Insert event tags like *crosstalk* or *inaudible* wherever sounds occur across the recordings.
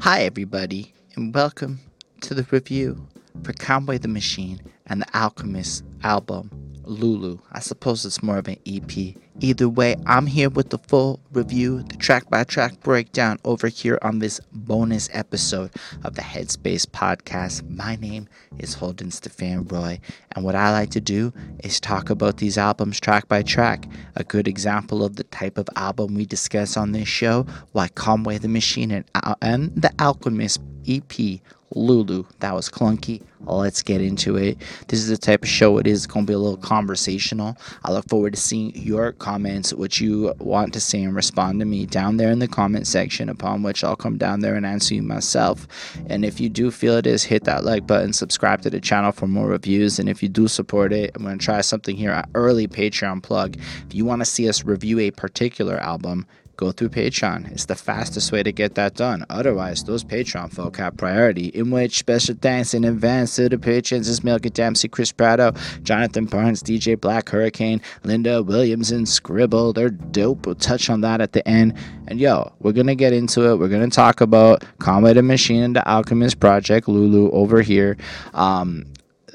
Hi, everybody, and welcome to the review for Conway the Machine and the Alchemist album, Lulu. I suppose it's more of an EP. Either way, I'm here with the full review, the track by track breakdown over here on this bonus episode of the Headspace podcast. My name is Holden Stefan Roy, and what I like to do is talk about these albums track by track. A good example of the type of album we discuss on this show, like Conway the Machine and, uh, and the Alchemist EP Lulu. That was clunky. Let's get into it. This is the type of show it is going to be a little conversational. I look forward to seeing your comments, what you want to say, and respond to me down there in the comment section, upon which I'll come down there and answer you myself. And if you do feel it is, hit that like button, subscribe to the channel for more reviews. And if you do support it, I'm going to try something here, an early Patreon plug. If you want to see us review a particular album, go through Patreon. It's the fastest way to get that done. Otherwise, those Patreon folk have priority, in which special thanks in advance to the patrons is Milky Dempsey, Chris Prado, Jonathan Barnes, DJ Black Hurricane, Linda Williams, and Scribble. They're dope. We'll touch on that at the end. And yo, we're gonna get into it. We're gonna talk about Conway the Machine and the Alchemist Project, Lulu, over here. Um,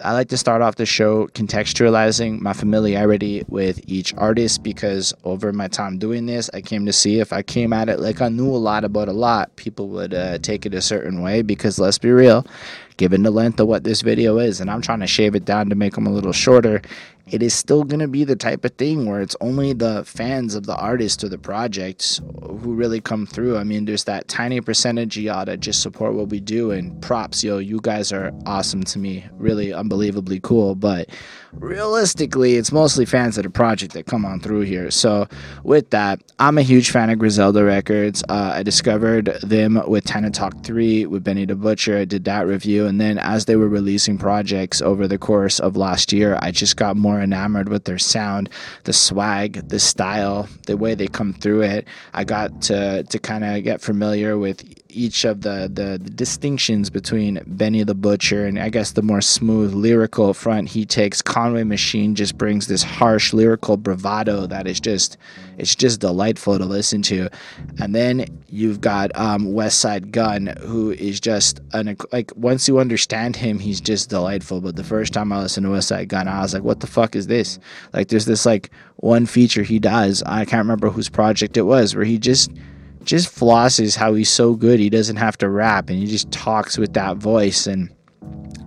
I like to start off the show contextualizing my familiarity with each artist because over my time doing this, I came to see if I came at it like I knew a lot about a lot, people would uh, take it a certain way. Because let's be real, given the length of what this video is, and I'm trying to shave it down to make them a little shorter, it is still going to be the type of thing where it's only the fans of the artist or the project who really come through. I mean, there's that tiny percentage y'all that just support what we do, and props, yo, you guys are awesome to me, really unbelievably cool. But realistically, it's mostly fans of the project that come on through here. So, with that, I'm a huge fan of Griselda Records. Uh, I discovered them with Tana Talk 3 with Benny the Butcher. I did that review, and then as they were releasing projects over the course of last year, I just got more enamored with their sound, the swag, the style, the way they come through it. I got to to kind of get familiar with each of the, the, the distinctions between Benny the Butcher and I guess the more smooth lyrical front he takes. Conway Machine just brings this harsh lyrical bravado that is just it's just delightful to listen to. And then you've got um, Westside Gun, who is just an like once you understand him, he's just delightful. But the first time I listened to Westside Gun, I was like, what the fuck is this? Like there's this like one feature he does. I can't remember whose project it was, where he just just flosses how he's so good he doesn't have to rap and he just talks with that voice and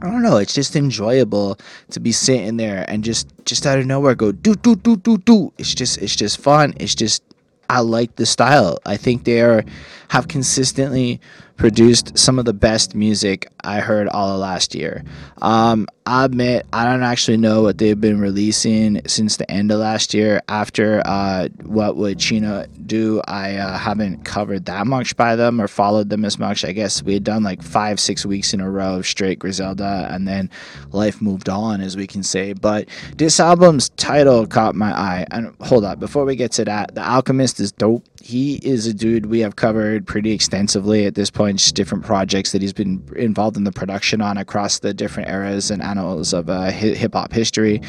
I don't know, it's just enjoyable to be sitting there and just just out of nowhere go do do do do do. It's just it's just fun. It's just I like the style. I think they are have consistently produced some of the best music I heard all of last year. Um, I admit I don't actually know what they've been releasing since the end of last year. After uh, what would Chino do, I uh, haven't covered that much by them or followed them as much. I guess we had done like five, six weeks in a row of straight Griselda, and then life moved on, as we can say. But this album's title caught my eye. And hold up, before we get to that, The Alchemist is dope. He is a dude we have covered pretty extensively at this point, just different projects that he's been involved in the production on across the different eras and of uh, hip hop history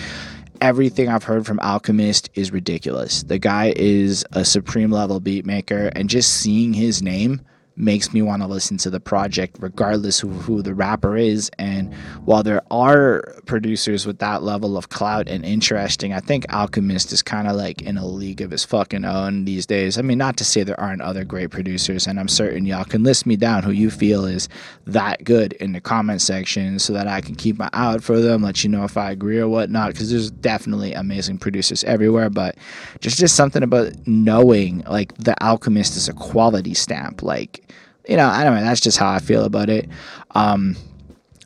everything I've heard from Alchemist is ridiculous. The guy is a supreme level beat maker, and just seeing his name makes me want to listen to the project regardless of who the rapper is. And while there are producers with that level of clout and interesting i think alchemist is kind of like in a league of his fucking own these days. I mean not to say there aren't other great producers and i'm certain y'all can list me down who you feel is that good in the comment section so that i can keep my eye out for them let you know if i agree or whatnot because there's definitely amazing producers everywhere. But just just something about knowing like the alchemist is a quality stamp. Like you know, I don't know. That's just how I feel about it. Um,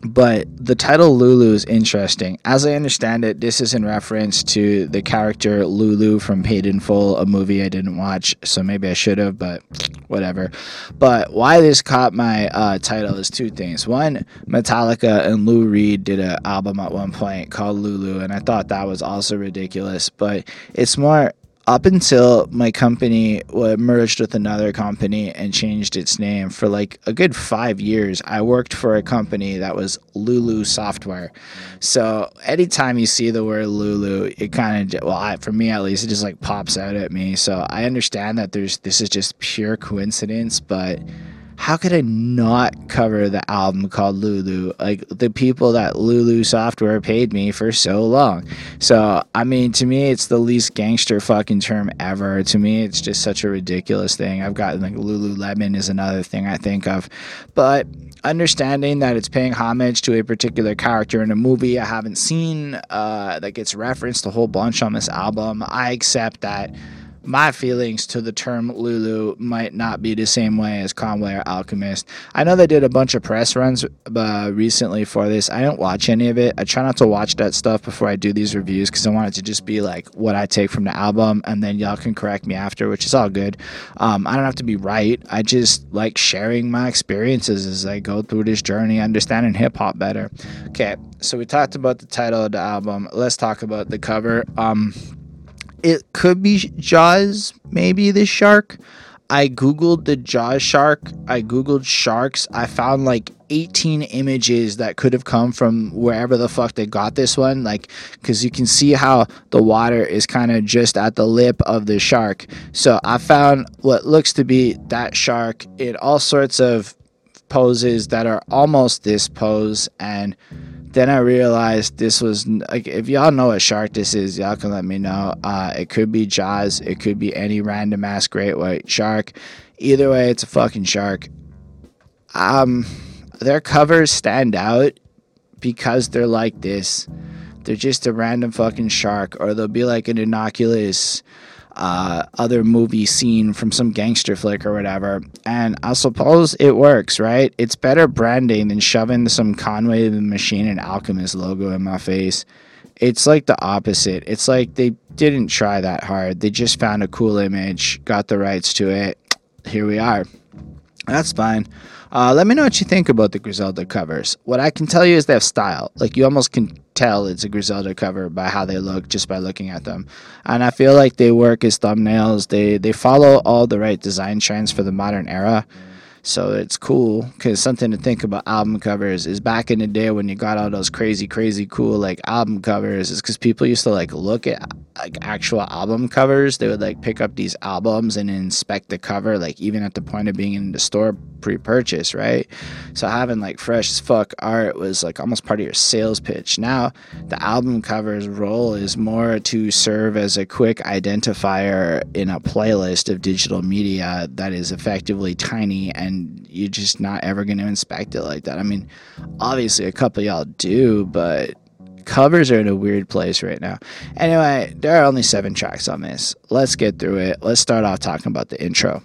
but the title Lulu is interesting. As I understand it, this is in reference to the character Lulu from Paid in Full, a movie I didn't watch, so maybe I should have, but whatever. But why this caught my uh, title is two things. One, Metallica and Lou Reed did an album at one point called Lulu, and I thought that was also ridiculous. But it's more up until my company merged with another company and changed its name for like a good five years, I worked for a company that was Lulu Software. So anytime you see the word Lulu, it kind of, well, I, for me at least, it just like pops out at me. So I understand that there's, this is just pure coincidence, but how could I not cover the album called Lulu? Like the people that Lulu Software paid me for so long. So, I mean, to me, it's the least gangster fucking term ever. To me, it's just such a ridiculous thing. I've gotten like Lululemon is another thing I think of. But understanding that it's paying homage to a particular character in a movie I haven't seen uh, that gets referenced a whole bunch on this album, I accept that my feelings to the term Lulu might not be the same way as Conway or Alchemist. I know they did a bunch of press runs uh, recently for this. I don't watch any of it. I try not to watch that stuff before I do these reviews because I want it to just be like what I take from the album, and then y'all can correct me after, which is all good. Um, I don't have to be right. I just like sharing my experiences as I go through this journey, understanding hip hop better. Okay, so we talked about the title of the album. Let's talk about the cover. Um, it could be Jaws, maybe the shark. I googled the Jaws shark. I googled sharks. I found like 18 images that could have come from wherever the fuck they got this one. Like, because you can see how the water is kind of just at the lip of the shark. So I found what looks to be that shark in all sorts of poses that are almost this pose and then I realized this was like if y'all know what shark this is, y'all can let me know. Uh, it could be Jaws, it could be any random ass great white shark. Either way, it's a fucking shark. Um, their covers stand out because they're like this. They're just a random fucking shark, or they'll be like an innocuous uh, other movie scene from some gangster flick or whatever. And I suppose it works, right? It's better branding than shoving some Conway the Machine and Alchemist logo in my face. It's like the opposite. It's like they didn't try that hard. They just found a cool image, got the rights to it. Here we are. That's fine. Uh, let me know what you think about the Griselda covers. What I can tell you is they have style. Like you almost can tell it's a Griselda cover by how they look just by looking at them. And I feel like they work as thumbnails. They they follow all the right design trends for the modern era. So it's cool because something to think about album covers is back in the day when you got all those crazy, crazy cool like album covers is because people used to like look at like actual album covers. They would like pick up these albums and inspect the cover, like even at the point of being in the store pre-purchase, right? So having like fresh as fuck art was like almost part of your sales pitch. Now the album cover's role is more to serve as a quick identifier in a playlist of digital media that is effectively tiny and you're just not ever going to inspect it like that. I mean, obviously a couple y'all do, but covers are in a weird place right now. Anyway, there are only seven tracks on this. Let's get through it. Let's start off talking about the intro.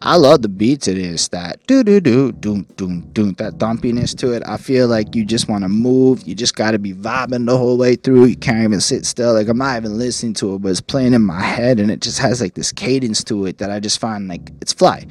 I love the beats it is that do do do doom doom doom that thumpiness to it. I feel like you just want to move. You just got to be vibing the whole way through. You can't even sit still. Like I'm not even listening to it, but it's playing in my head, and it just has like this cadence to it that I just find like it's fly.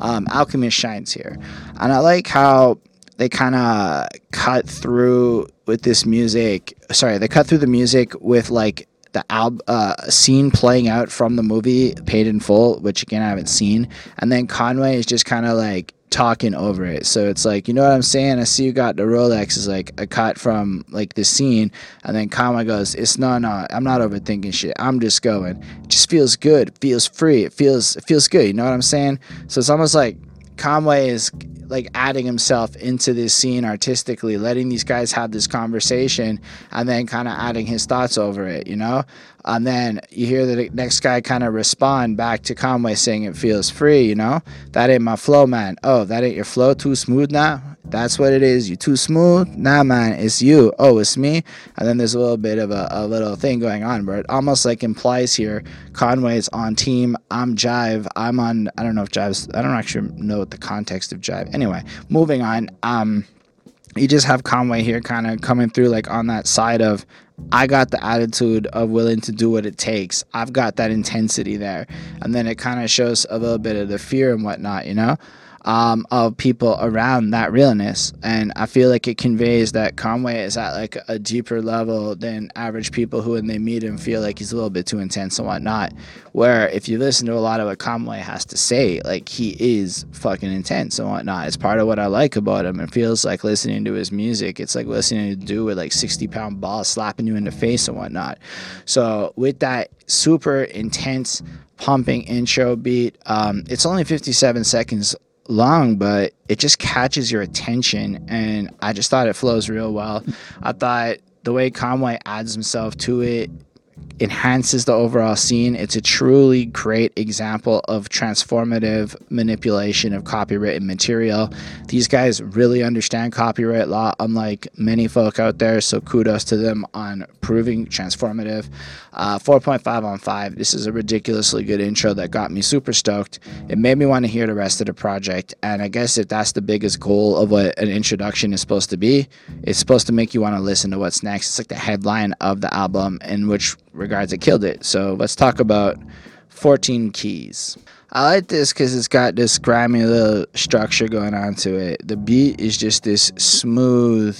Um, Alchemist shines here, and I like how they kind of cut through with this music. Sorry, they cut through the music with like the al- uh, scene playing out from the movie paid in full which again i haven't seen. And then conway is just kind of like talking over it. So it's like you know what i'm saying? I see you got the rolex is like a cut from like the scene. And then conway goes it's no no i'm not overthinking shit. I'm just going. It just feels good. It feels free. It feels it feels good. You know what i'm saying? So it's almost like conway is like adding himself into this scene artistically, letting these guys have this conversation, and then kind of adding his thoughts over it, you know. And then you hear the next guy kind of respond back to Conway saying it feels free, you know. That ain't my flow, man. Oh, that ain't your flow. Too smooth now. That's what it is. You too smooth? Nah, man. It's you. Oh, it's me. And then there's a little bit of a, a little thing going on, but it almost like implies here Conway's on team. I'm Jive. I'm on. I don't know if Jive's. I don't actually know what the context of Jive. Anyway, moving on. Um, you just have Conway here kind of coming through like on that side of I got the attitude of willing to do what it takes. I've got that intensity there. And then it kind of shows a little bit of the fear and whatnot, you know? Um, of people around that realness. And I feel like it conveys that Conway is at like a deeper level than average people who, when they meet him, feel like he's a little bit too intense and whatnot. Where if you listen to a lot of what Conway has to say, like he is fucking intense and whatnot. It's part of what I like about him. It feels like listening to his music. It's like listening to do with like 60 pound balls slapping you in the face and whatnot. So with that super intense pumping intro beat, um, it's only 57 seconds long, but it just catches your attention. And I just thought it flows real well. I thought the way Conway adds himself to it enhances the overall scene. It's a truly great example of transformative manipulation of copyrighted material. These guys really understand copyright law, unlike many folk out there. So kudos to them on proving transformative. Uh, 4.5 on 5. This is a ridiculously good intro that got me super stoked. It made me want to hear the rest of the project. And I guess if that's the biggest goal of what an introduction is supposed to be, it's supposed to make you want to listen to what's next. It's like the headline of the album, in which regards it killed it. So let's talk about 14 keys. I like this because it's got this grimy little structure going on to it. The beat is just this smooth,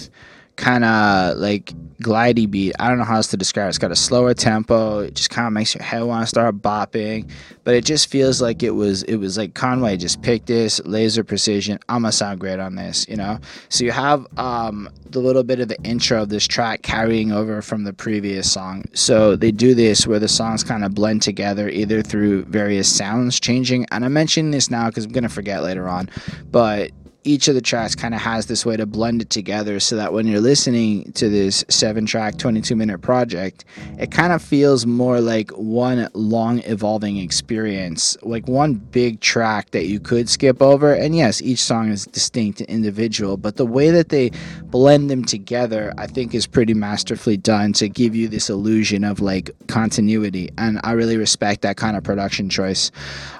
kind of like glidey beat. I don't know how else to describe it. It's got a slower tempo. It just kind of makes your head want to start bopping. But it just feels like it was it was like Conway just picked this laser precision. I'm gonna sound great on this, you know. So you have um, the little bit of the intro of this track carrying over from the previous song. So they do this where the songs kind of blend together either through various sounds changing. And I mention this now because I'm gonna forget later on, but each of the tracks kind of has this way to blend it together so that when you're listening to this seven track 22 minute project it kind of feels more like one long evolving experience like one big track that you could skip over. And yes each song is distinct and individual but the way that they blend them together i think is pretty masterfully done to give you this illusion of like continuity. And i really respect that kind of production choice.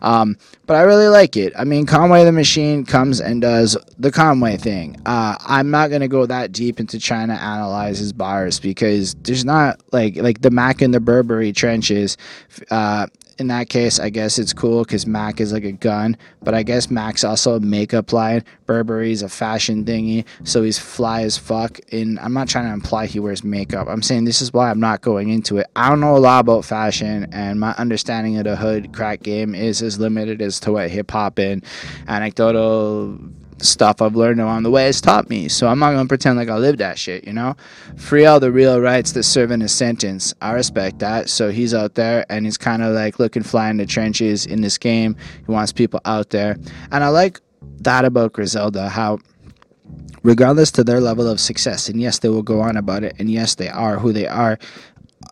Um, but i really like it. I mean conway the machine comes and does the Conway thing. Uh, I'm not gonna go that deep into trying to analyze his bars because there's not like like the Mac and the Burberry trenches. Uh, in that case, I guess it's cool because Mac is like a gun, but I guess Mac's also a makeup line. Burberry's a fashion thingy, so he's fly as fuck. And I'm not trying to imply he wears makeup. I'm saying this is why I'm not going into it. I don't know a lot about fashion, and my understanding of the hood crack game is as limited as to what hip hop and anecdotal stuff I've learned along the way has taught me. So I'm not gonna pretend like I live that shit, you know? Free all the real rights that serve in a sentence. I respect that. So he's out there and he's kind of like looking fly in the trenches in this game. He wants people out there. And I like that about Griselda, how regardless to their level of success, and yes, they will go on about it, and yes, they are who they are,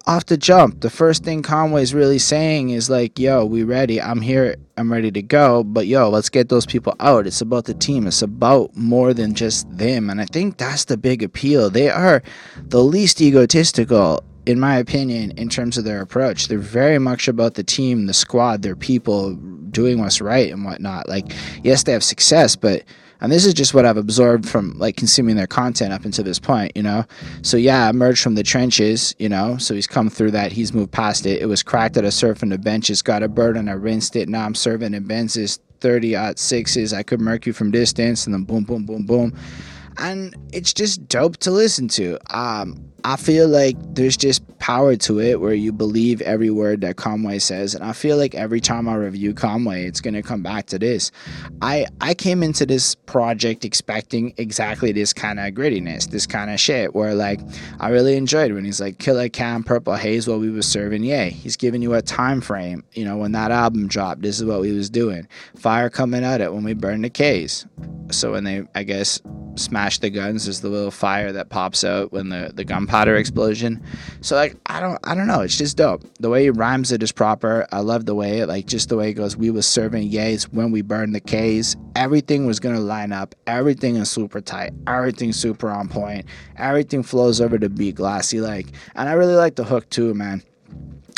off the jump, the first thing Conway's really saying is like, "Yo, we ready? I'm here. I'm ready to go." But yo, let's get those people out. It's about the team. It's about more than just them. And I think that's the big appeal. They are the least egotistical in my opinion, in terms of their approach. They're very much about the team, the squad, their people doing what's right and whatnot. Like, yes, they have success, but and this is just what I've absorbed from like consuming their content up until this point, you know. So yeah, emerged from the trenches, you know. So he's come through that. He's moved past it. It was cracked at a surf on the benches. Got a bird and I rinsed it. Now I'm serving in Benzes, 30 odd sixes. I could murk you from distance, and then boom, boom, boom, boom. And it's just dope to listen to. Um, I feel like there's just power to it where you believe every word that Conway says. And I feel like every time I review Conway, it's to come back to this. I, I came into this project expecting exactly this kind of grittiness, this kind of shit where like I really enjoyed when he's like Killa Cam, Purple Haze, what we was serving. Yeah, he's giving you a time frame. You know, when that album dropped, this is what we was doing. Fire coming at it when we burned the K's. So when they, I guess, smash the guns, there's the little fire that pops out when the, the gunpowder explosion. So like I don't I don't know. It's just dope. The way he rhymes it is proper. I love the way it like just the way it goes. We was serving yays when we burned the K's. Everything was gonna line up. Everything is super tight. Everything super on point. Everything flows over to be glassy like. And I really like the hook too, man.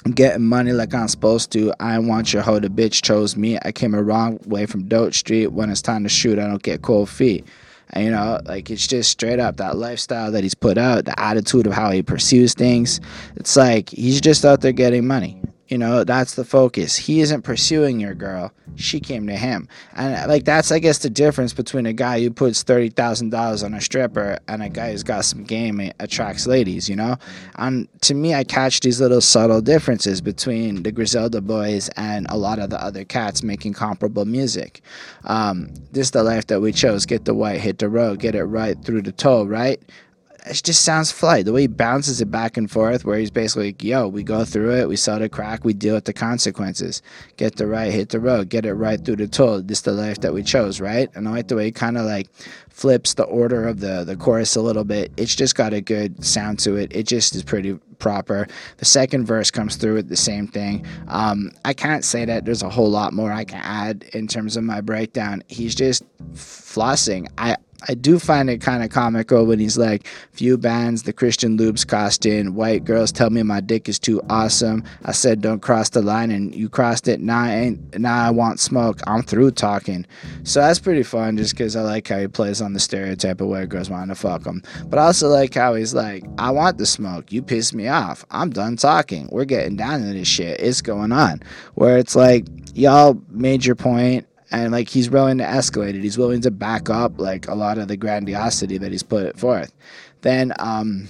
I'm getting money like I'm supposed to. I want your hoe. The bitch chose me. I came a wrong way from Dote Street. When it's time to shoot, I don't get cold feet. And, you know, like it's just straight up that lifestyle that he's put out, the attitude of how he pursues things. It's like he's just out there getting money. You know, that's the focus. He isn't pursuing your girl. She came to him. And like that's I guess the difference between a guy who puts thirty thousand dollars on a stripper and a guy who's got some game attracts ladies, you know? And to me I catch these little subtle differences between the Griselda boys and a lot of the other cats making comparable music. Um, this is the life that we chose. Get the white, hit the road, get it right through the toe, right? It just sounds flight. The way he bounces it back and forth, where he's basically like, yo, we go through it, we sell the crack, we deal with the consequences. Get the right, hit the road, get it right through the toll. This the life that we chose, right? And I like the way he kind of like flips the order of the, the chorus a little bit. It's just got a good sound to it. It just is pretty proper. The second verse comes through with the same thing. Um, I can't say that there's a whole lot more I can add in terms of my breakdown. He's just flossing. I I do find it kind of comical when he's like, few bands, the Christian loops cost in, white girls tell me my dick is too awesome. I said don't cross the line and you crossed it. Now I ain't now I want smoke. I'm through talking. So that's pretty fun just because I like how he plays on the stereotype of white girls wanting to fuck him. But I also like how he's like, I want the smoke. You piss me off. I'm done talking. We're getting down to this shit. It's going on. Where it's like, y'all made your point and like he's willing to escalate it. He's willing to back up like a lot of the grandiosity that he's put forth. Then um,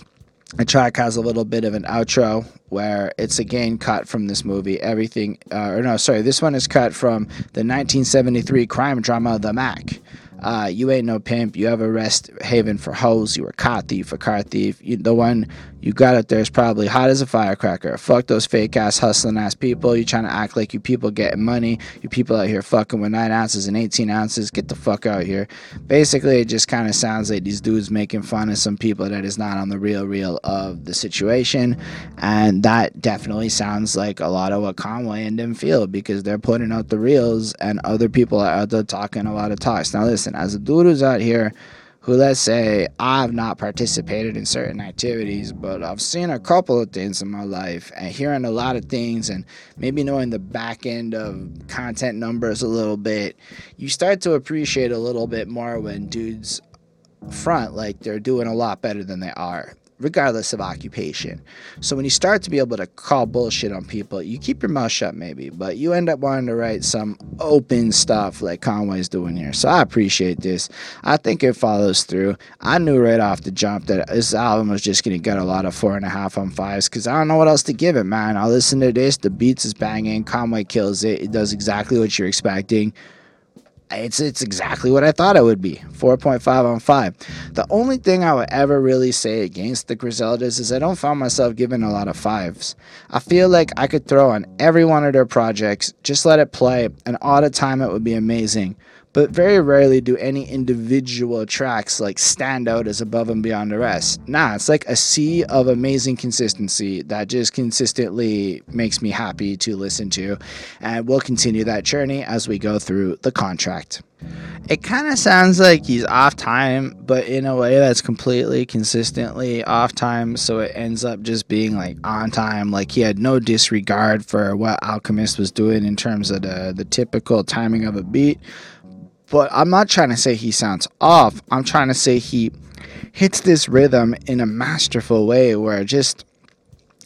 the track has a little bit of an outro where it's again cut from this movie. Everything, uh, or no, sorry, this one is cut from the 1973 crime drama The Mack. Uh, you ain't no pimp. You have a rest haven for hoes. You were car thief, a car thief. You, the one you got out there is probably hot as a firecracker. Fuck those fake ass hustling ass people. You trying to act like you people getting money. You people out here fucking with nine ounces and 18 ounces. Get the fuck out here. Basically, it just kind of sounds like these dudes making fun of some people that is not on the real real of the situation, and that definitely sounds like a lot of what Conway and them feel because they're putting out the reels, and other people are out there talking a lot of talks. Now listen, as a dude who's out here who let's say I've not participated in certain activities, but I've seen a couple of things in my life and hearing a lot of things and maybe knowing the back end of content numbers a little bit, you start to appreciate a little bit more when dudes front like they're doing a lot better than they are regardless of occupation. So when you start to be able to call bullshit on people, you keep your mouth shut maybe, but you end up wanting to write some open stuff like Conway's doing here. So I appreciate this. I think it follows through. I knew right off the jump that this album was just gonna get a lot of four and a half on fives because I don't know what else to give it, man. I listen to this, the beats is banging, Conway kills it, it does exactly what you're expecting it's it's exactly what I thought it would be. 4.5 on 5. The only thing I would ever really say against the Griseldas is I don't find myself giving a lot of fives. I feel like I could throw on every one of their projects, just let it play, and all the time it would be amazing but very rarely do any individual tracks like stand out as above and beyond the rest. Nah, it's like a sea of amazing consistency that just consistently makes me happy to listen to. And we'll continue that journey as we go through the contract. It kind of sounds like he's off time, but in a way that's completely consistently off time. So it ends up just being like on time. Like he had no disregard for what Alchemist was doing in terms of the, the typical timing of a beat but I'm not trying to say he sounds off. I'm trying to say he hits this rhythm in a masterful way where just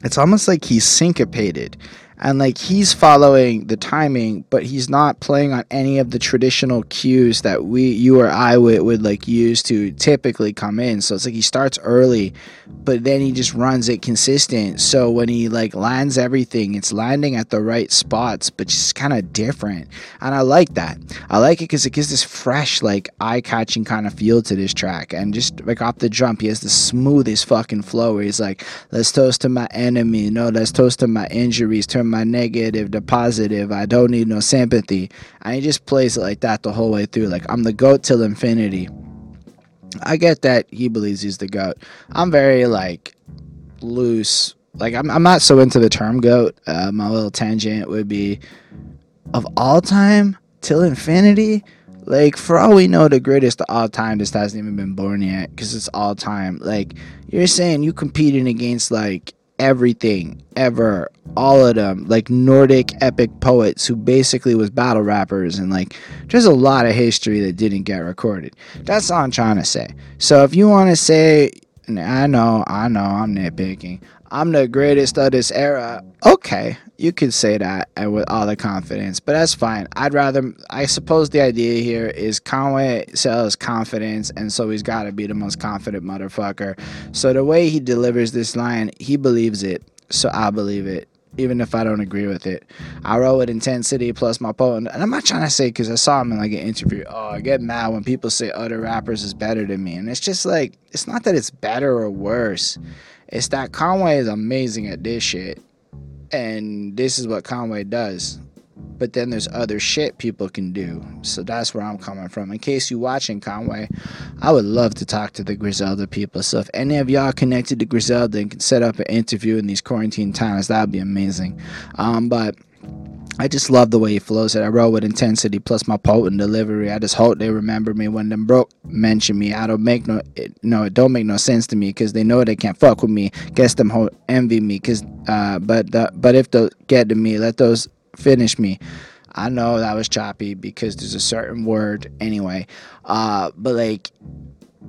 it's almost like he's syncopated and like he's following the timing but he's not playing on any of the traditional cues that we you or i would, would like use to typically come in. So it's like he starts early but then he just runs it consistent. So when he like lands everything it's landing at the right spots but just kind of different. And i like that. I like it because it gives this fresh like eye-catching kind of feel to this track. And just like off the jump he has the smoothest fucking flow where he's like let's toast to my enemy. No let's toast to my injuries turn my negative to positive. I don't need no sympathy. He just plays it like that the whole way through. Like, I'm the GOAT till infinity. I get that he believes he's the GOAT. I'm very, like, loose. Like, I'm, I'm not so into the term GOAT. Uh, my little tangent would be of all time till infinity. Like, for all we know, the greatest of all time just hasn't even been born yet because it's all time. Like, you're saying you competing against, like, everything ever all of them like nordic epic poets who basically was battle rappers and like there's a lot of history that didn't get recorded. That's all i'm trying to say. So if you want to say i know i know i'm nitpicking I'm the greatest of this era. Okay, you could say that and with all the confidence, but that's fine. I'd rather, I suppose the idea here is Conway sells confidence, and so he's got to be the most confident motherfucker. So the way he delivers this line, he believes it, so I believe it even if I don't agree with it. I roll with intensity plus my potent. And I'm not trying to say because I saw him in like an interview. Oh, I get mad when people say other rappers is better than me, and it's just like it's not that it's better or worse. It's that Conway is amazing at this shit, and this is what Conway does but then there's other shit people can do. So that's where I'm coming from. In case you're watching Conway, I would love to talk to the Griselda people. So if any of y'all connected to Griselda and can set up an interview in these quarantine times, that would be amazing. Um, but I just love the way he flows it. I wrote with intensity plus my potent delivery. I just hope they remember me when them broke mention me. I don't make no it, no it don't make no sense to me because they know they can't fuck with me. Guess them whole envy me because uh but the, but if they get to me, let those finish me. I know that was choppy because there's a certain word anyway. Uh, but like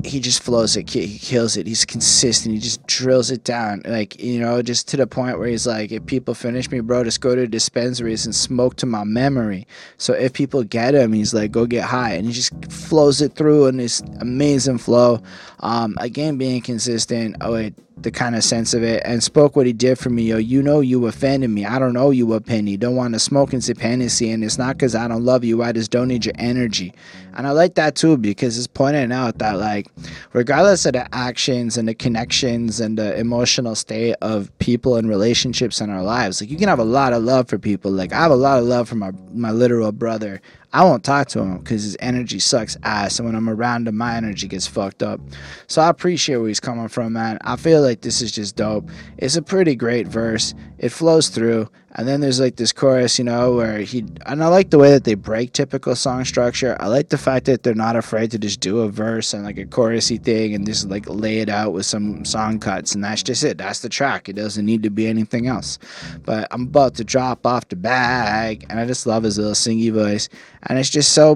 he just flows it, he kills it. He's consistent. He just drills it down, like you know, just to the point where he's like, if people finish me, bro, just go to dispensaries and smoke to my memory. So if people get him, he's like, go get high, and he just flows it through in this amazing flow. Um, again, being consistent. Oh, it the kind of sense of it and spoke what he did for me. Yo, you know you offended me. I don't owe you a penny. Don't want to smoke and sip Hennessy. And it's not because I don't love you. I just don't need your energy. And I like that too because it's pointing out that, like, regardless of the actions and the connections and the emotional state of people and relationships in our lives, like, you can have a lot of love for people. Like, I have a lot of love for my, my literal brother. I won't talk to him because his energy sucks ass. And when I'm around him, my energy gets fucked up. So I appreciate where he's coming from, man. I feel like this is just dope. It's a pretty great verse. It flows through. And then there's like this chorus, you know, where he, and I like the way that they break typical song structure. I like the fact that they're not afraid to just do a verse and like a chorusy thing and just like lay it out with some song cuts. And that's just it. That's the track. It doesn't need to be anything else. But I'm about to drop off the bag. And I just love his little singy voice and it's just so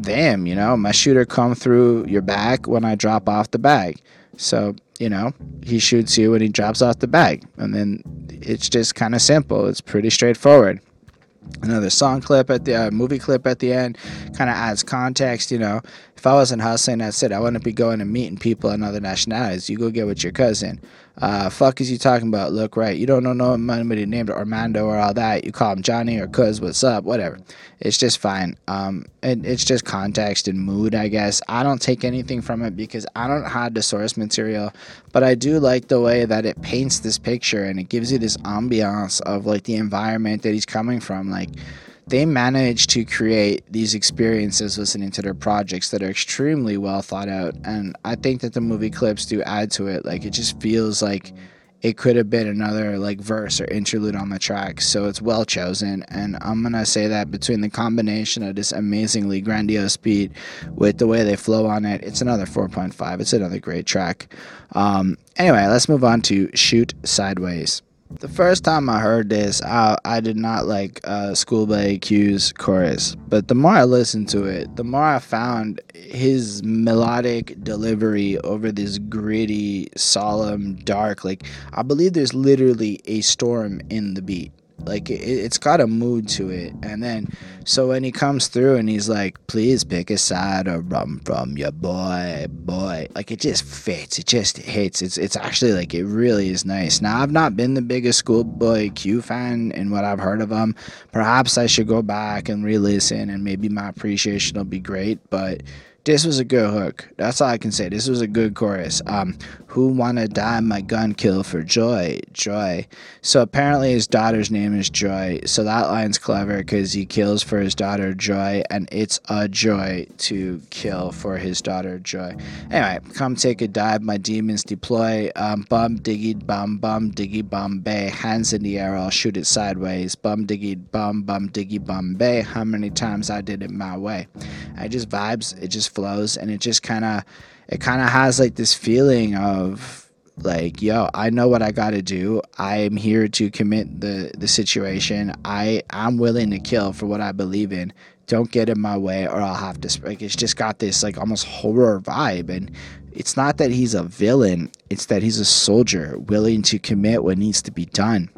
damn you know my shooter come through your back when i drop off the bag so you know he shoots you when he drops off the bag. And then it's just kind of simple. It's pretty straightforward. Another song clip at the uh, movie clip at the end kind of adds context you know. If i wasn't hustling that's it. I wouldn't be going and meeting people in other nationalities. You go get with your cousin uh, fuck is you talking about? Look right. You don't know no nobody named Armando or all that. You call him Johnny or Cuz, what's up? Whatever. It's just fine. Um, and it's just context and mood, I guess. I don't take anything from it because I don't have the source material, but I do like the way that it paints this picture and it gives you this ambiance of like the environment that he's coming from. Like, they manage to create these experiences listening to their projects that are extremely well thought out. And i think that the movie clips do add to it. Like it just feels like it could have been another like verse or interlude on the track. So it's well chosen. And i'm gonna say that between the combination of this amazingly grandiose beat with the way they flow on it it's another 4.5 it's another great track. Um, anyway let's move on to shoot sideways the first time I heard this, I, I did not like uh, Schoolboy Q's chorus. But the more I listened to it, the more I found his melodic delivery over this gritty, solemn, dark. Like, I believe there's literally a storm in the beat. Like it, it's got a mood to it, and then so when he comes through and he's like, "Please pick a side or run from your boy, boy," like it just fits. It just hits. It's it's actually like it really is nice. Now I've not been the biggest Schoolboy Q fan in what I've heard of him. Perhaps I should go back and re-listen, and maybe my appreciation will be great. But this was a good hook. That's all I can say. This was a good chorus. Um, who wanna die my gun kill for joy? Joy. So apparently his daughter's name is Joy. So that line's clever because he kills for his daughter Joy, and it's a joy to kill for his daughter Joy. Anyway, come take a dive. My demons deploy. Um, bum diggy bum bum diggy bum bay. Hands in the air. I'll shoot it sideways. Bum diggy bum bum diggy bum bay. How many times I did it my way? I just vibes. It just flows, and it just kind of it kind of has like this feeling of like yo i know what i got to do. I'm here to commit the the situation. I i'm willing to kill for what i believe in. Don't get in my way or I'll have to like it's just got this like almost horror vibe and it's not that he's a villain, it's that he's a soldier willing to commit what needs to be done.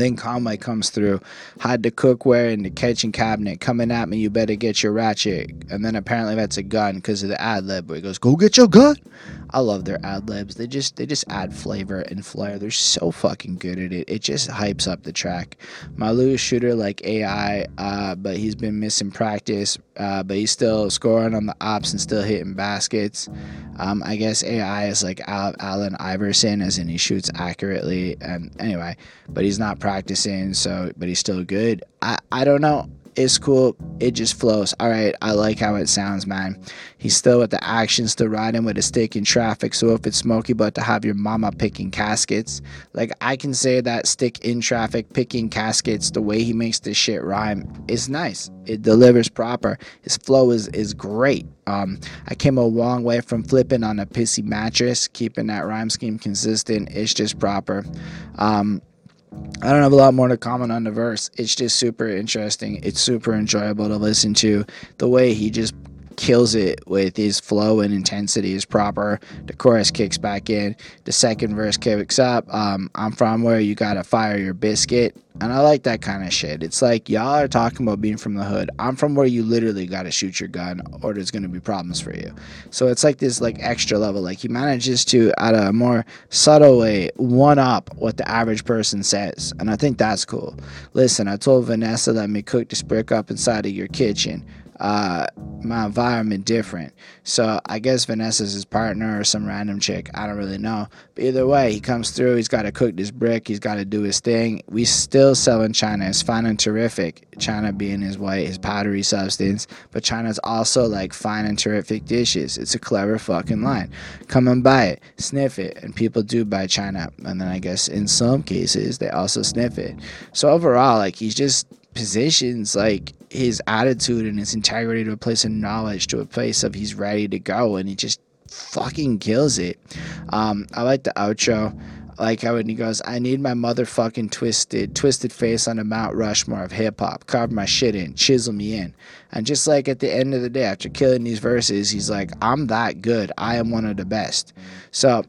Then Conway comes through, hide the cookware in the kitchen cabinet, coming at me, you better get your ratchet. And then apparently that's a gun because of the ad lib where he goes, Go get your gun. I love their ad libs. They just they just add flavor and flair. They're so fucking good at it. It just hypes up the track. My Malu shooter like AI, uh, but he's been missing practice. Uh, but he's still scoring on the ops and still hitting baskets. Um, I guess AI is like Al- Allen Iverson, as in he shoots accurately. And anyway, but he's not practicing, so but he's still good. I I don't know. It's cool. It just flows. All right, I like how it sounds, man. He's still with the action, still riding with a stick in traffic. So if it's smoky, but to have your mama picking caskets, like I can say that stick in traffic, picking caskets, the way he makes this shit rhyme is nice. It delivers proper. His flow is is great. Um, I came a long way from flipping on a pissy mattress, keeping that rhyme scheme consistent. It's just proper. Um, I don't have a lot more to comment on the verse. It's just super interesting. It's super enjoyable to listen to. The way he just kills it with his flow and intensity is proper. The chorus kicks back in. The second verse kicks up. Um, I'm from where you gotta fire your biscuit. And I like that kind of shit. It's like y'all are talking about being from the hood. I'm from where you literally gotta shoot your gun or there's gonna be problems for you. So it's like this like extra level. Like he manages to at a more subtle way one up what the average person says. And I think that's cool. Listen, I told Vanessa let me cook this brick up inside of your kitchen uh, my environment different. So I guess Vanessa's his partner or some random chick. I don't really know. But either way, he comes through. He's got to cook this brick. He's got to do his thing. We still sell in China. It's fine and terrific. China being his white, his powdery substance. But China's also like fine and terrific dishes. It's a clever fucking line. Come and buy it, sniff it, and people do buy China. And then I guess in some cases they also sniff it. So overall, like he's just positions like his attitude and his integrity to a place of knowledge to a place of he's ready to go and he just fucking kills it. Um, i like the outro. Like how when he goes i need my motherfucking twisted twisted face on a mount rushmore of hip-hop carve my shit in chisel me in. And just like at the end of the day after killing these verses he's like i'm that good. I am one of the best. So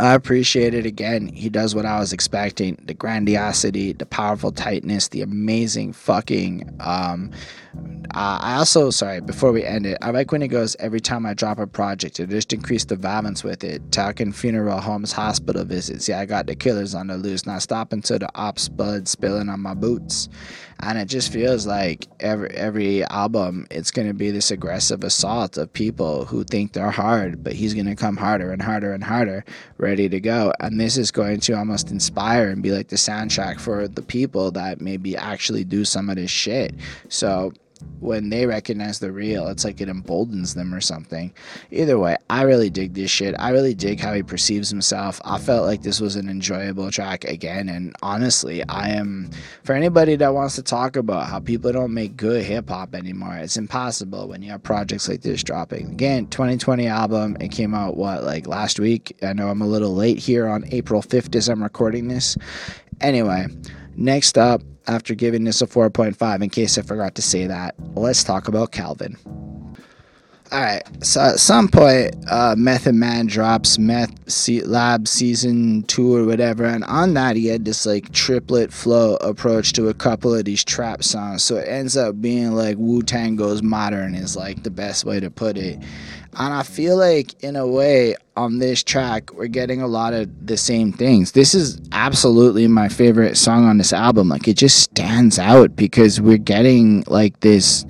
I appreciate it again. He does what I was expecting the grandiosity, the powerful tightness, the amazing fucking. Um, uh, I also, sorry, before we end it, I like when he goes, every time I drop a project, it just increase the violence with it. Talking funeral homes, hospital visits. Yeah, I got the killers on the loose, not stopping till the ops blood spilling on my boots and it just feels like every every album it's going to be this aggressive assault of people who think they're hard but he's going to come harder and harder and harder ready to go. And this is going to almost inspire and be like the soundtrack for the people that maybe actually do some of this shit. So when they recognize the real, it's like it emboldens them or something. Either way, I really dig this shit. I really dig how he perceives himself. I felt like this was an enjoyable track again. And honestly, I am, for anybody that wants to talk about how people don't make good hip hop anymore, it's impossible when you have projects like this dropping. Again, 2020 album, it came out, what, like last week? I know I'm a little late here on April 5th as I'm recording this. Anyway, next up, after giving this a 4.5, in case I forgot to say that, let's talk about Calvin. All right, so at some point, uh, Method Man drops Meth Lab season two or whatever, and on that he had this like triplet flow approach to a couple of these trap songs. So it ends up being like Wu Tang goes modern is like the best way to put it. And I feel like, in a way, on this track, we're getting a lot of the same things. This is absolutely my favorite song on this album. Like, it just stands out because we're getting like this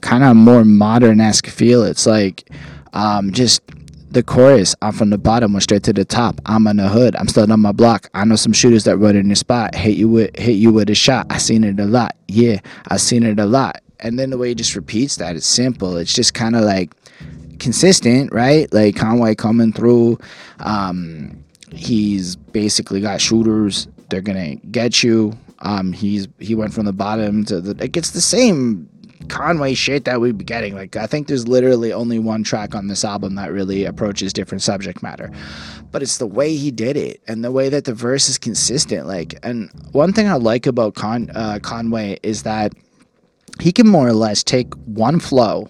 kind of more modern esque feel. It's like um, just the chorus. I'm from the bottom, went straight to the top. I'm in the hood. I'm still on my block. I know some shooters that run in your spot. Hit you with hit you with a shot. I seen it a lot. Yeah, I seen it a lot. And then the way he just repeats that, it's simple. It's just kind of like consistent, right? Like Conway coming through. Um, he's basically got shooters. They're gonna get you. Um, he's he went from the bottom to the. It gets the same Conway shit that we'd be getting. Like I think there's literally only one track on this album that really approaches different subject matter. But it's the way he did it and the way that the verse is consistent. Like, and one thing I like about Con uh, Conway is that he can more or less take one flow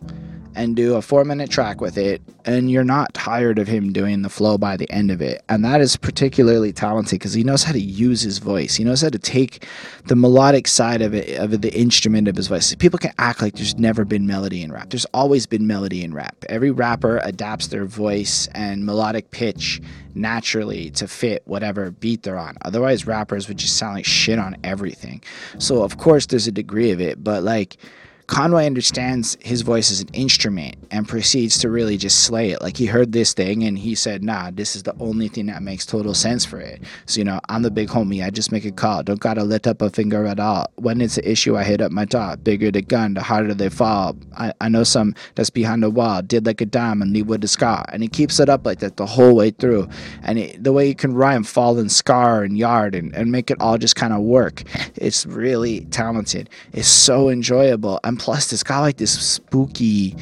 and do a four minute track with it, and you're not tired of him doing the flow by the end of it. And that is particularly talented because he knows how to use his voice. He knows how to take the melodic side of it, of the instrument of his voice. People can act like there's never been melody in rap. There's always been melody in rap. Every rapper adapts their voice and melodic pitch naturally to fit whatever beat they're on. Otherwise, rappers would just sound like shit on everything. So, of course, there's a degree of it, but like, Conway understands his voice as an instrument and proceeds to really just slay it. Like he heard this thing and he said, "Nah, this is the only thing that makes total sense for it." So you know, I'm the big homie. I just make a call. Don't gotta lift up a finger at all. When it's an issue, I hit up my top. Bigger the gun, the harder they fall. I, I know some that's behind the wall. Did like a dime and leave with a scar. And he keeps it up like that the whole way through. And it, the way he can rhyme fall and scar and yard and, and make it all just kind of work. It's really talented. It's so enjoyable. And plus, it's got like this spooky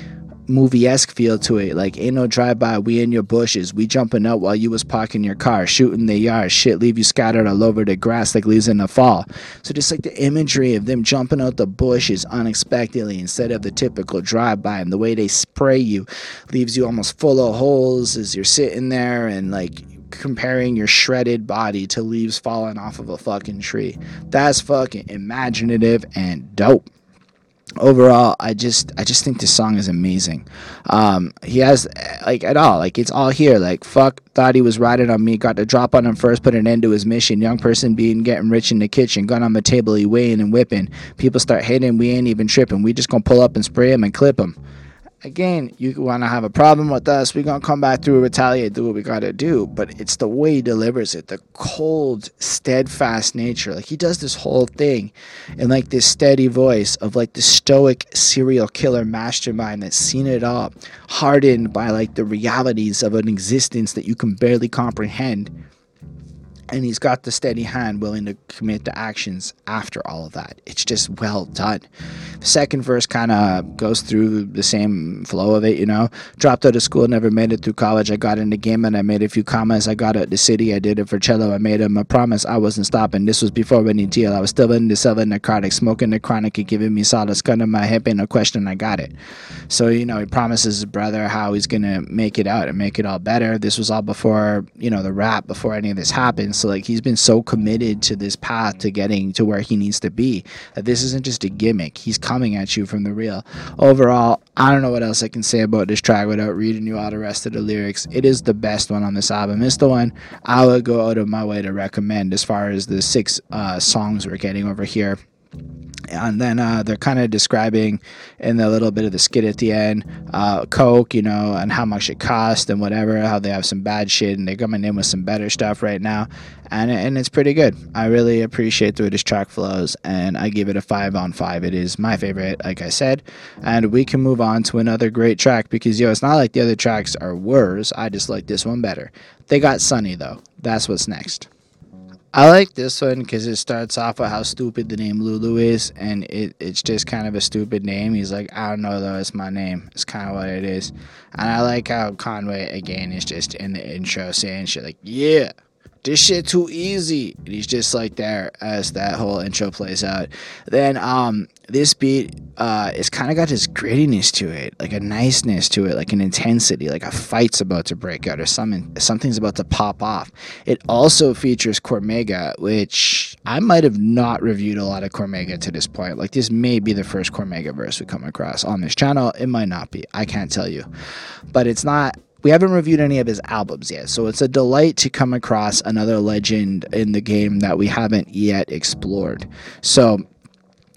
movie esque feel to it. Like, ain't no drive by, we in your bushes. We jumping out while you was parking your car, shooting the yard. Shit leave you scattered all over the grass like leaves in the fall. So, just like the imagery of them jumping out the bushes unexpectedly instead of the typical drive by, and the way they spray you leaves you almost full of holes as you're sitting there and like comparing your shredded body to leaves falling off of a fucking tree. That's fucking imaginative and dope overall i just i just think this song is amazing. Um he has like at all like it's all here like fuck thought he was riding on me got the drop on him first put an end to his mission. Young person being getting rich in the kitchen gun on the table he weighing and whipping. People start hating we ain't even tripping. We just gonna pull up and spray him and clip him again, you want to have a problem with us, we're going to come back through, retaliate, do what we got to do. But it's the way he delivers it, the cold, steadfast nature. Like he does this whole thing in like this steady voice of like the stoic serial killer mastermind that's seen it all, hardened by like the realities of an existence that you can barely comprehend and he's got the steady hand willing to commit the actions after all of that. It's just well done. The second verse kind of goes through the same flow of it, you know. Dropped out of school, never made it through college. I got in the game and I made a few comments. I got out the city. I did it for cello. I made him a promise I wasn't stopping. This was before any deal. I was still in the selling narcotics, smoking the chronic, and giving me solace. Gun in my hip, ain't no question. I got it. So you know, he promises his brother how he's gonna make it out and make it all better. This was all before you know the rap, before any of this happened. So like he's been so committed to this path to getting to where he needs to be that this isn't just a gimmick. He's coming at you from the real. Overall, I don't know what else I can say about this track without reading you all the rest of the lyrics. It is the best one on this album. It's the one I would go out of my way to recommend as far as the six uh, songs we're getting over here and then uh, they're kind of describing in the little bit of the skit at the end uh, coke you know and how much it costs and whatever how they have some bad shit and they're coming in with some better stuff right now. And, and it's pretty good. I really appreciate the way this track flows and i give it a five on five. It is my favorite like i said. And we can move on to another great track because yo it's not like the other tracks are worse. I just like this one better. They got sunny though. That's what's next I like this one because it starts off with how stupid the name Lulu is, and it, it's just kind of a stupid name. He's like, I don't know though, it's my name. It's kind of what it is. And I like how Conway, again, is just in the intro saying shit like, yeah, this shit too easy. And he's just like there as that whole intro plays out. Then um this beat uh it's kind of got this grittiness to it, like a niceness to it, like an intensity, like a fight's about to break out or something something's about to pop off. It also features Cormega, which I might have not reviewed a lot of Cormega to this point. Like this may be the first Cormega verse we come across on this channel. It might not be. I can't tell you. But it's not we haven't reviewed any of his albums yet, so it's a delight to come across another legend in the game that we haven't yet explored. So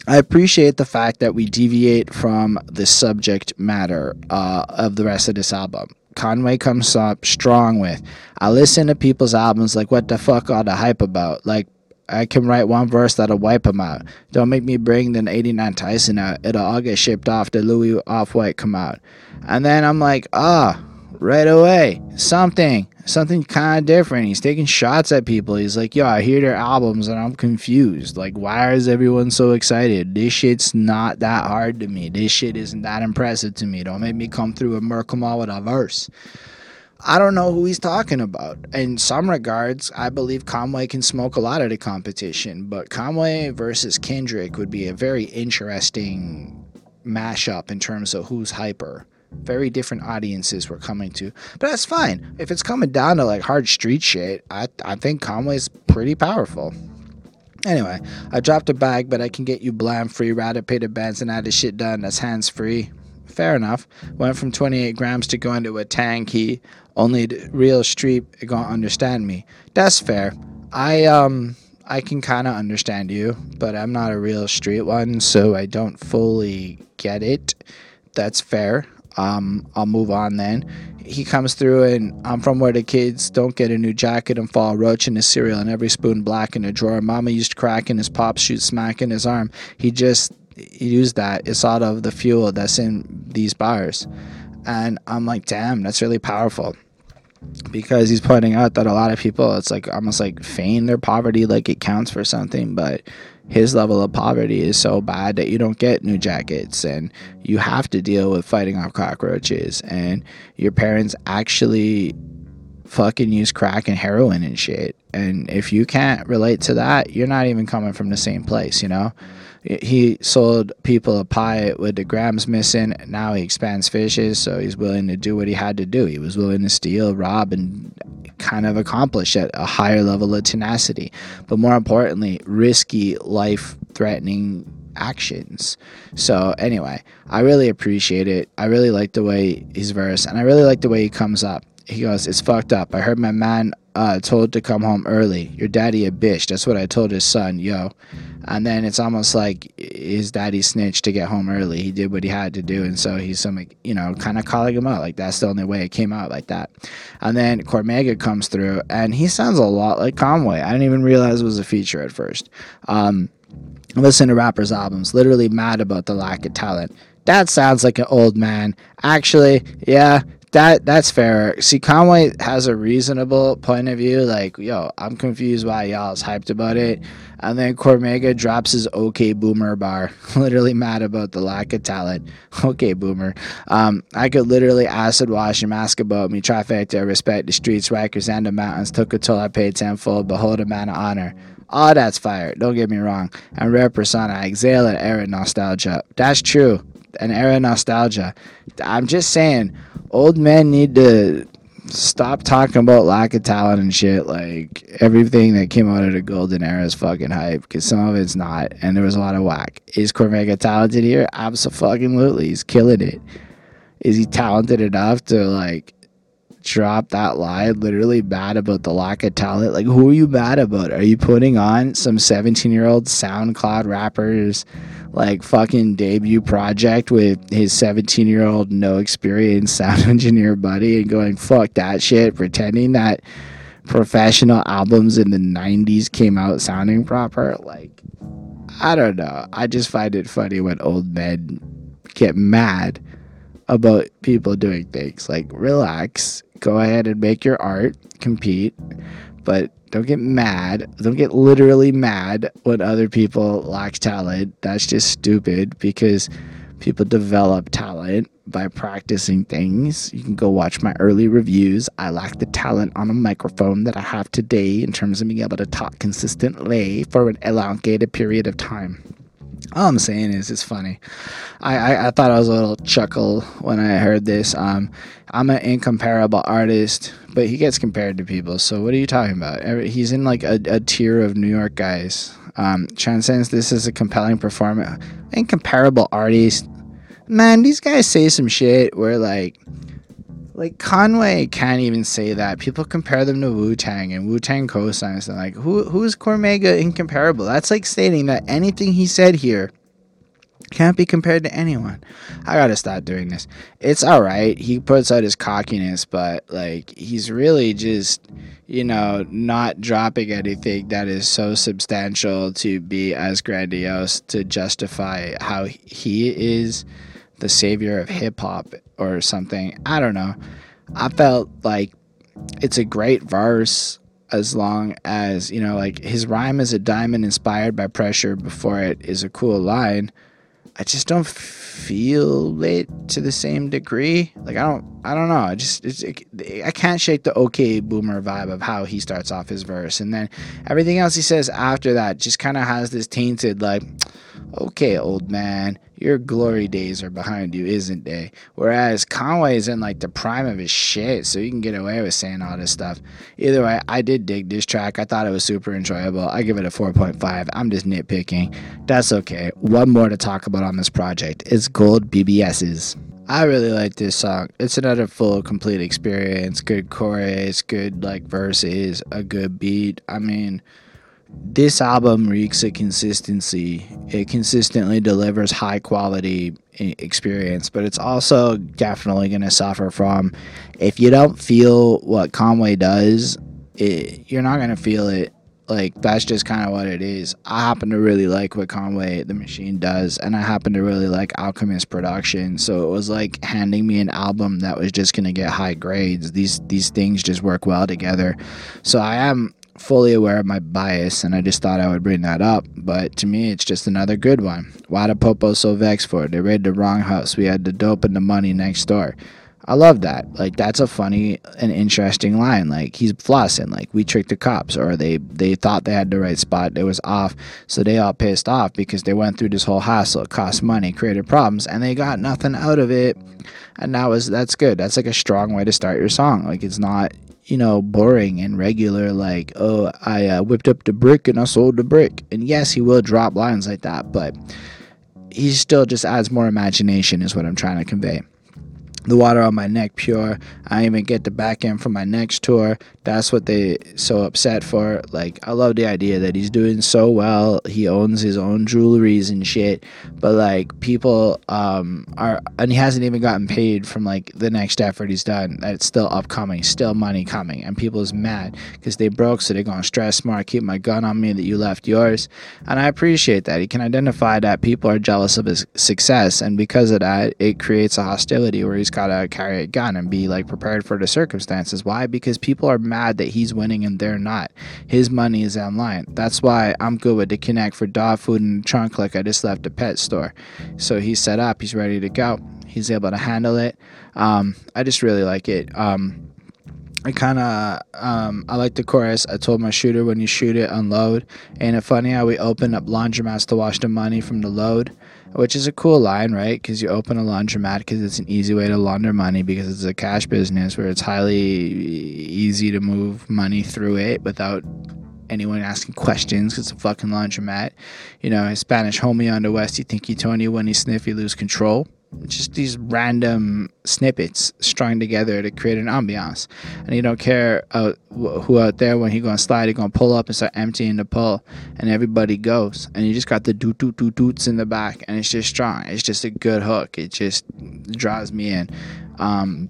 I appreciate the fact that we deviate from the subject matter uh, of the rest of this album. Conway comes up strong with, I listen to people's albums like, what the fuck all the hype about? Like, I can write one verse that'll wipe them out. Don't make me bring the 89 Tyson out. It'll all get shipped off. The Louis Off White come out. And then I'm like, ah, oh, right away. Something, something kind of different. He's taking shots at people. He's like, yo, I hear their albums and I'm confused. Like, why is everyone so excited? This shit's not that hard to me. This shit isn't that impressive to me. Don't make me come through a Merkama with a verse. I don't know who he's talking about. In some regards, I believe Conway can smoke a lot of the competition, but Conway versus Kendrick would be a very interesting mashup in terms of who's hyper. Very different audiences we're coming to, but that's fine. If it's coming down to like hard street shit, I I think Conway's pretty powerful. Anyway, I dropped a bag, but I can get you blam free, pay the bands and had the shit done. That's hands free. Fair enough. Went from 28 grams to going to a tanky. Only the real street gonna understand me. That's fair. I um I can kind of understand you, but I'm not a real street one, so I don't fully get it. That's fair. Um, I'll move on then. He comes through, and I'm from where the kids don't get a new jacket and fall roach in his cereal and every spoon black in the drawer. Mama used crack in his pop shoot smack in his arm. He just he used that. It's out of the fuel that's in these bars. And I'm like, damn, that's really powerful because he's pointing out that a lot of people it's like almost like feign their poverty like it counts for something but his level of poverty is so bad that you don't get new jackets and you have to deal with fighting off cockroaches and your parents actually fucking use crack and heroin and shit and if you can't relate to that you're not even coming from the same place you know he sold people a pie with the grams missing. Now he expands fishes, so he's willing to do what he had to do. He was willing to steal, rob, and kind of accomplish at a higher level of tenacity. But more importantly, risky, life threatening actions. So, anyway, I really appreciate it. I really like the way he's versed, and I really like the way he comes up. He goes, It's fucked up. I heard my man uh, told to come home early. Your daddy a bitch. That's what I told his son, yo. And then it's almost like his daddy snitched to get home early. He did what he had to do, and so he's some, you know, kind of calling him out. Like that's the only way it came out like that. And then Cormega comes through, and he sounds a lot like Conway. I didn't even realize it was a feature at first. Um, listen to rappers' albums. Literally mad about the lack of talent. That sounds like an old man. Actually, yeah, that that's fair. See, Conway has a reasonable point of view. Like, yo, I'm confused why y'all's hyped about it. And then Cormega drops his OK Boomer bar. *laughs* literally mad about the lack of talent. *laughs* OK Boomer. Um, I could literally acid wash and mask about me. Trifecta, respect the streets, Rikers, and the mountains. Took a toll I paid tenfold. Behold a man of honor. All that's fire. Don't get me wrong. And rare persona. I exhale an era nostalgia. That's true. An era nostalgia. I'm just saying old men need to stop talking about lack of talent and shit. Like everything that came out of the golden era is fucking hype because some of it's not, and there was a lot of whack. Is Cormega talented here? Absolutely, he's killing it. Is he talented enough to like drop that line? Literally mad about the lack of talent. Like who are you mad about? Are you putting on some seventeen year old SoundCloud rappers? like fucking debut project with his 17 year old no experience *laughs* sound engineer buddy and going fuck that shit pretending that professional albums in the 90s came out sounding proper like i don't know i just find it funny when old men get mad about people doing things like relax go ahead and make your art compete but don't get mad. Don't get literally mad when other people lack talent. That's just stupid because people develop talent by practicing things. You can go watch my early reviews. I lack the talent on a microphone that I have today in terms of being able to talk consistently for an elongated period of time. All I'm saying is it's funny. I, I, I, thought I was a little chuckle when I heard this. Um, I'm an incomparable artist, but he gets compared to people. So what are you talking about? He's in like a, a tier of New York guys. Um, transcends this is a compelling performance. Incomparable artist. Man, these guys say some shit where like like Conway can't even say that. People compare them to Wu Tang and Wu Tang cosigns and like who who's Cormega incomparable? That's like stating that anything he said here can't be compared to anyone. I gotta stop doing this. It's alright. He puts out his cockiness, but like he's really just you know, not dropping anything that is so substantial to be as grandiose to justify how he is the savior of hip hop or something. I don't know. I felt like it's a great verse as long as, you know, like his rhyme is a diamond inspired by pressure before it is a cool line. I just don't feel it to the same degree. Like I don't, I don't know. I just, it, I can't shake the OK Boomer vibe of how he starts off his verse, and then everything else he says after that just kind of has this tainted like, okay, old man, your glory days are behind you, isn't they? Whereas Conway's in like the prime of his shit, so you can get away with saying all this stuff. Either way, I did dig this track. I thought it was super enjoyable. I give it a 4.5. I'm just nitpicking. That's okay. One more to talk about on this project. It's Gold BBS's. I really like this song. It's another full, complete experience. Good chorus, good like verses, a good beat. I mean, this album reeks of consistency. It consistently delivers high quality experience, but it's also definitely going to suffer from if you don't feel what Conway does, it, you're not going to feel it. Like that's just kind of what it is. I happen to really like what Conway the Machine does, and I happen to really like Alchemist production. So it was like handing me an album that was just gonna get high grades. These these things just work well together. So I am fully aware of my bias, and I just thought I would bring that up. But to me, it's just another good one. Why the Popo so vexed for? They raided the wrong house. We had the dope and the money next door. I love that. Like that's a funny and interesting line. Like he's flossing. Like we tricked the cops, or they they thought they had the right spot. It was off, so they all pissed off because they went through this whole hassle. It cost money, created problems, and they got nothing out of it. And that was that's good. That's like a strong way to start your song. Like it's not you know, boring and regular, like, oh, I uh, whipped up the brick and I sold the brick. And yes, he will drop lines like that, but he still just adds more imagination, is what I'm trying to convey the water on my neck pure. I even get the back end from my next tour. That's what they so upset for. Like I love the idea that he's doing so well. He owns his own jewelries and shit. But like people um are and he hasn't even gotten paid from like the next effort he's done. That's still upcoming, still money coming. And people is mad because they broke so they're gonna stress smart, keep my gun on me that you left yours. And I appreciate that. He can identify that people are jealous of his success and because of that it creates a hostility where he's gotta carry a gun and be like prepared for the circumstances. Why? Because people are mad that he's winning and they're not. His money is online. That's why I'm good with the Connect for dog food the trunk like I just left the pet store. So he's set up, he's ready to go. He's able to handle it. Um, I just really like it. Um, I kind of um, I like the chorus. I told my shooter when you shoot it, unload. Ain't it funny how we open up laundromats to wash the money from the load? Which is a cool line, right? Because you open a laundromat because it's an easy way to launder money because it's a cash business where it's highly easy to move money through it without anyone asking questions because it's a fucking laundromat. You know, a Spanish homie on the west, you think you Tony when you sniff, you lose control just these random snippets strung together to create an ambiance. And you don't care uh, who out there when he gonna slide, he gonna pull up and start emptying the pull, and everybody goes. And you just got the doot doot doot doots in the back, and it's just strong. It's just a good hook. It just draws me in. Um,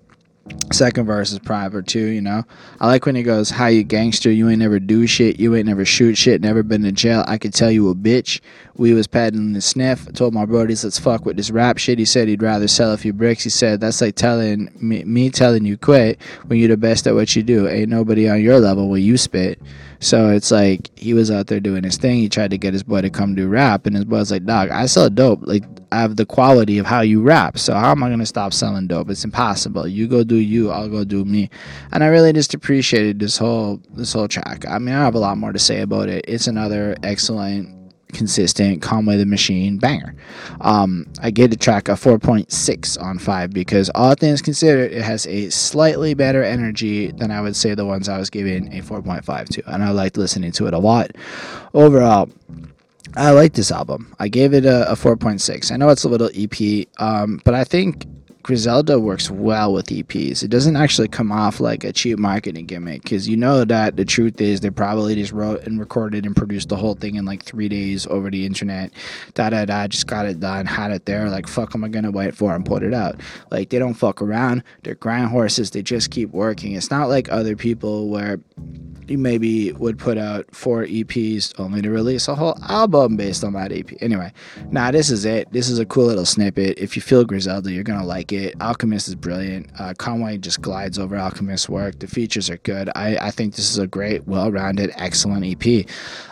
Second verse is private too, you know. I like when he goes, How you gangster, you ain't never do shit, you ain't never shoot shit, never been to jail. I could tell you a bitch. We was padding the sniff. I told my brodies, let's fuck with this rap shit. He said he'd rather sell a few bricks. He said, That's like telling me, me telling you quit when you're the best at what you do. Ain't nobody on your level when you spit. So it's like he was out there doing his thing. He tried to get his boy to come do rap, and his boy was like, "Dog, I sell dope. Like Have the quality of how you rap. So how am I gonna stop selling dope? It's impossible. You go do you, I'll go do me." And I really just appreciated this whole this whole track. I mean, I have a lot more to say about it. It's another excellent consistent Conway the Machine banger. Um, I gave the track a 4.6 on 5 because, all things considered, it has a slightly better energy than I would say the ones I was giving a 4.5 to. And I liked listening to it a lot. Overall, I like this album. I gave it a, a 4.6. I know it's a little EP, um, but I think Griselda works well with EPs. It doesn't actually come off like a cheap marketing gimmick because you know that the truth is they probably just wrote and recorded and produced the whole thing in like three days over the internet. Da da da, just got it done, had it there. Like, fuck am I gonna wait for and put it out? Like, they don't fuck around. They're grind horses. They just keep working. It's not like other people where you maybe would put out four EPs only to release a whole album based on that EP. Anyway, nah, this is it. This is a cool little snippet. If you feel Griselda, you're gonna like it. Alchemist is brilliant. Uh, Conway just glides over Alchemist's work. The features are good. I, I think this is a great, well-rounded, excellent EP.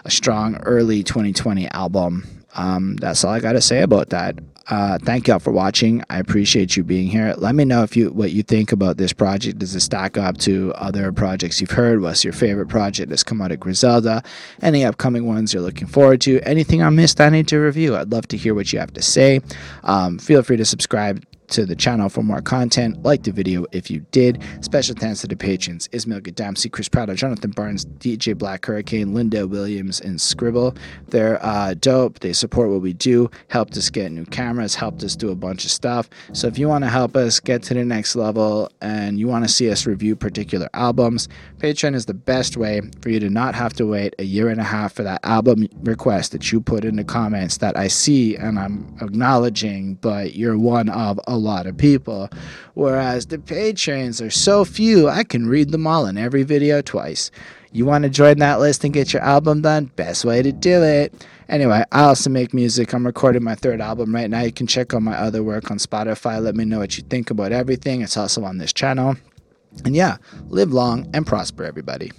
A strong early 2020 album. Um, that's all I got to say about that. uh, thank y'all for watching. I appreciate you being here. Let me know if you what you think about this project. Does it stack up to other projects you've heard? What's your favorite project that's come out of Griselda? Any upcoming ones you're looking forward to? Anything I missed I need to review? I'd love to hear what you have to say. Um, feel free to subscribe to the channel for more content. Like the video if you did. Special thanks to the patrons Ismail Gadamsi, Chris Prado, Jonathan Barnes, DJ Black Hurricane, Linda Williams, and Scribble. They're uh, dope. They support what we do, helped us get new cameras, helped us do a bunch of stuff. So if you want to help us get to the next level and you want to see us review particular albums, Patreon is the best way for you to not have to wait a year and a half for that album request that you put in the comments that I see and I'm acknowledging, but you're one of a lot of people. Whereas the patrons are so few, I can read them all in every video twice. You want to join that list and get your album done? Best way to do it. Anyway, I also make music. I'm recording my third album right now. You can check out my other work on Spotify. Let me know what you think about everything. It's also on this channel. And yeah, live long and prosper, everybody.